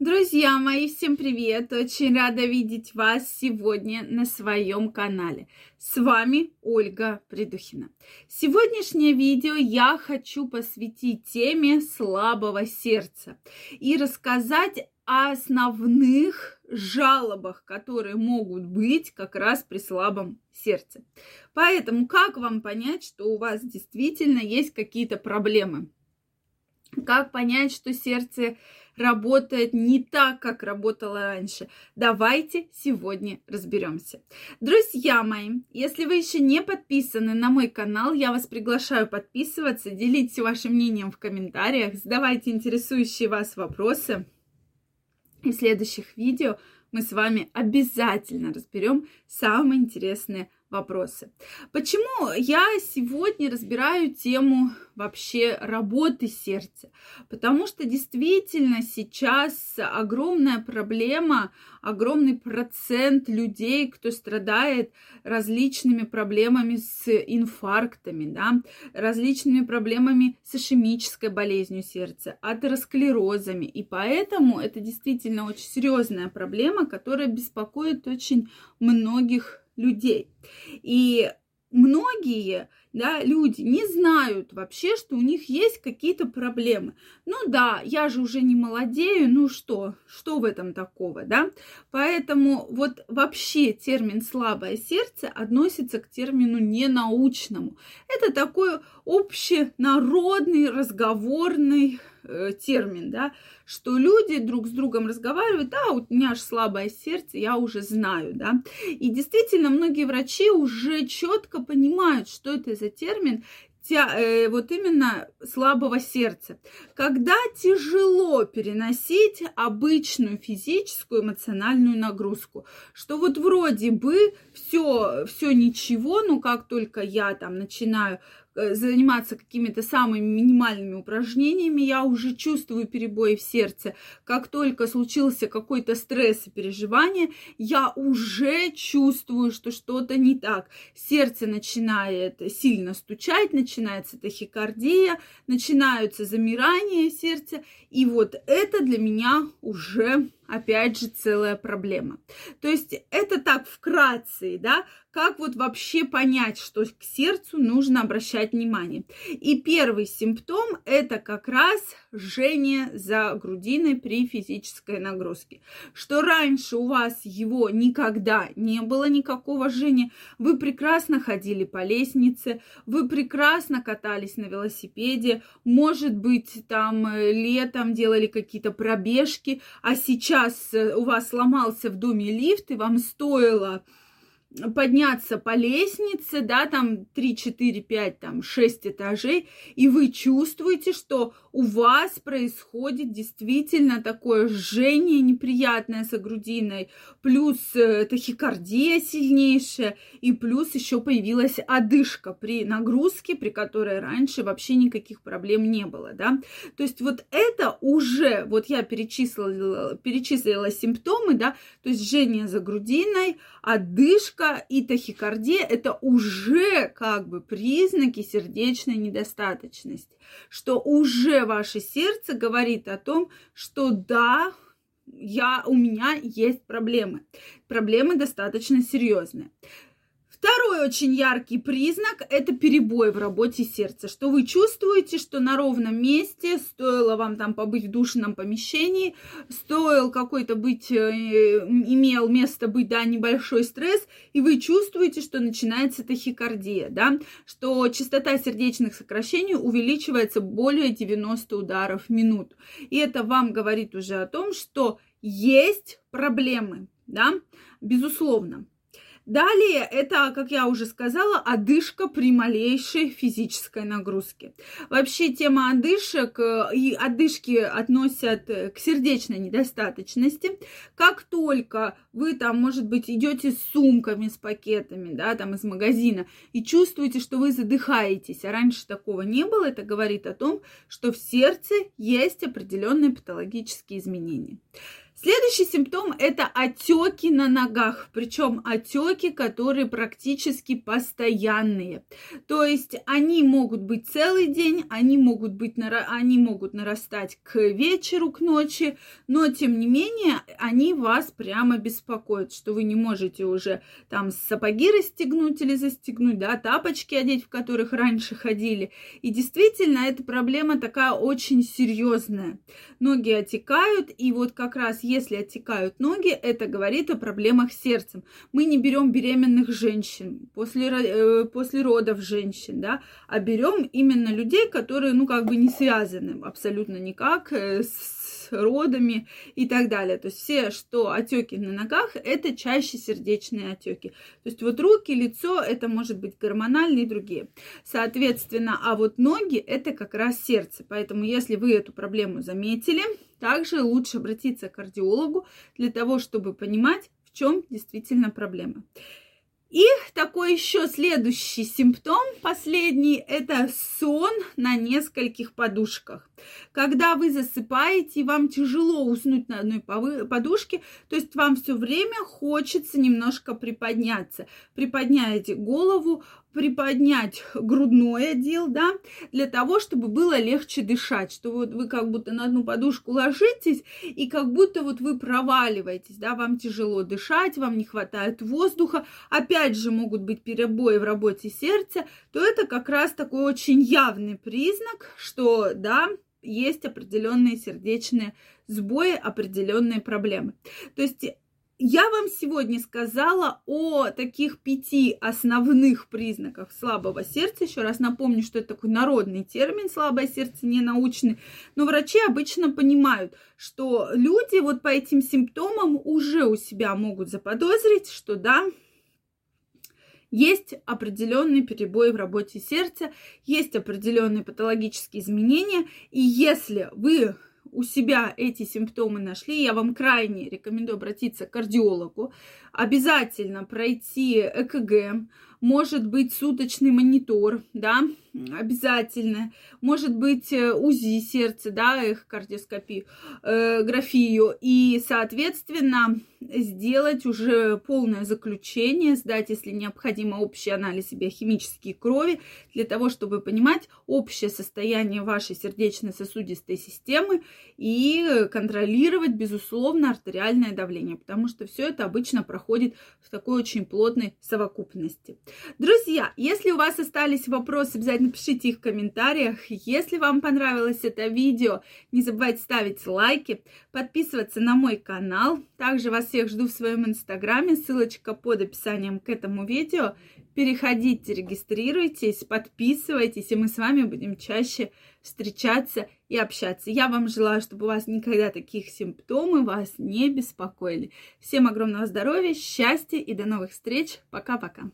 Друзья мои, всем привет! Очень рада видеть вас сегодня на своем канале. С вами Ольга Придухина. Сегодняшнее видео я хочу посвятить теме слабого сердца и рассказать о основных жалобах, которые могут быть как раз при слабом сердце. Поэтому как вам понять, что у вас действительно есть какие-то проблемы? Как понять, что сердце работает не так, как работало раньше. Давайте сегодня разберемся. Друзья мои, если вы еще не подписаны на мой канал, я вас приглашаю подписываться, делитесь вашим мнением в комментариях, задавайте интересующие вас вопросы. И в следующих видео мы с вами обязательно разберем самые интересные вопросы. Почему я сегодня разбираю тему вообще работы сердца? Потому что действительно сейчас огромная проблема, огромный процент людей, кто страдает различными проблемами с инфарктами, да, различными проблемами с ишемической болезнью сердца, атеросклерозами. И поэтому это действительно очень серьезная проблема, которая беспокоит очень многих людей. И многие да, люди не знают вообще, что у них есть какие-то проблемы. Ну да, я же уже не молодею, ну что, что в этом такого, да? Поэтому вот вообще термин «слабое сердце» относится к термину ненаучному. Это такой общенародный, разговорный э, термин, да, что люди друг с другом разговаривают, да, у меня аж слабое сердце, я уже знаю, да. И действительно, многие врачи уже четко понимают, что это за термин, тя, э, вот именно слабого сердца. Когда тяжело переносить обычную физическую эмоциональную нагрузку, что вот вроде бы все, все ничего, но как только я там начинаю заниматься какими-то самыми минимальными упражнениями, я уже чувствую перебои в сердце. Как только случился какой-то стресс и переживание, я уже чувствую, что что-то не так. Сердце начинает сильно стучать, начинается тахикардия, начинаются замирания сердца. И вот это для меня уже опять же, целая проблема. То есть это так вкратце, да, как вот вообще понять, что к сердцу нужно обращать внимание. И первый симптом – это как раз жжение за грудиной при физической нагрузке. Что раньше у вас его никогда не было никакого жжения, вы прекрасно ходили по лестнице, вы прекрасно катались на велосипеде, может быть, там э, летом делали какие-то пробежки, а сейчас э, у вас сломался в доме лифт, и вам стоило подняться по лестнице, да, там 3, 4, 5, там 6 этажей, и вы чувствуете, что у вас происходит действительно такое жжение неприятное со грудиной, плюс э, тахикардия сильнейшая, и плюс еще появилась одышка при нагрузке, при которой раньше вообще никаких проблем не было, да. То есть вот это уже, вот я перечислила, перечислила симптомы, да, то есть жжение за грудиной, одышка, и тахикардия – это уже как бы признаки сердечной недостаточности, что уже ваше сердце говорит о том, что да, я, у меня есть проблемы. Проблемы достаточно серьезные. Второй очень яркий признак – это перебой в работе сердца, что вы чувствуете, что на ровном месте, стоило вам там побыть в душном помещении, стоил какой-то быть, э, имел место быть, да, небольшой стресс, и вы чувствуете, что начинается тахикардия, да, что частота сердечных сокращений увеличивается более 90 ударов в минуту. И это вам говорит уже о том, что есть проблемы, да, безусловно. Далее это, как я уже сказала, одышка при малейшей физической нагрузке. Вообще тема одышек э, и одышки относят э, к сердечной недостаточности. Как только вы там, может быть, идете с сумками, с пакетами, да, там из магазина и чувствуете, что вы задыхаетесь, а раньше такого не было, это говорит о том, что в сердце есть определенные патологические изменения. Следующий симптом – это отеки на ногах. Причем отеки которые практически постоянные. То есть они могут быть целый день, они могут, быть, они могут нарастать к вечеру, к ночи, но тем не менее они вас прямо беспокоят, что вы не можете уже там сапоги расстегнуть или застегнуть, да, тапочки одеть, в которых раньше ходили. И действительно, эта проблема такая очень серьезная. Ноги отекают, и вот как раз если отекают ноги, это говорит о проблемах с сердцем. Мы не берем беременных женщин, после, э, после родов женщин, да, а берем именно людей, которые, ну, как бы не связаны абсолютно никак э, с родами и так далее. То есть все, что отеки на ногах, это чаще сердечные отеки. То есть вот руки, лицо, это может быть гормональные и другие. Соответственно, а вот ноги, это как раз сердце. Поэтому если вы эту проблему заметили, также лучше обратиться к кардиологу для того, чтобы понимать, в чем действительно проблема. И такой еще следующий симптом, последний, это сон на нескольких подушках. Когда вы засыпаете, и вам тяжело уснуть на одной подушке, то есть вам все время хочется немножко приподняться. Приподняете голову, приподнять грудной отдел, да, для того, чтобы было легче дышать, что вот вы как будто на одну подушку ложитесь, и как будто вот вы проваливаетесь, да, вам тяжело дышать, вам не хватает воздуха, опять же могут быть перебои в работе сердца, то это как раз такой очень явный признак, что, да, есть определенные сердечные сбои, определенные проблемы. То есть я вам сегодня сказала о таких пяти основных признаках слабого сердца. Еще раз напомню, что это такой народный термин слабое сердце, не научный. Но врачи обычно понимают, что люди вот по этим симптомам уже у себя могут заподозрить, что да, есть определенный перебой в работе сердца, есть определенные патологические изменения, и если вы у себя эти симптомы нашли, я вам крайне рекомендую обратиться к кардиологу, обязательно пройти ЭКГ, может быть суточный монитор, да, обязательно, может быть э, УЗИ сердца, да, их кардиоскопию, э, графию, и, соответственно, сделать уже полное заключение, сдать, если необходимо, общий анализ биохимические крови, для того, чтобы понимать общее состояние вашей сердечно-сосудистой системы и контролировать, безусловно, артериальное давление, потому что все это обычно проходит в такой очень плотной совокупности. Друзья, если у вас остались вопросы, обязательно пишите их в комментариях. Если вам понравилось это видео, не забывайте ставить лайки, подписываться на мой канал. Также вас всех жду в своем инстаграме, ссылочка под описанием к этому видео. Переходите, регистрируйтесь, подписывайтесь, и мы с вами будем чаще встречаться и общаться. Я вам желаю, чтобы у вас никогда таких симптомы вас не беспокоили. Всем огромного здоровья, счастья и до новых встреч. Пока-пока.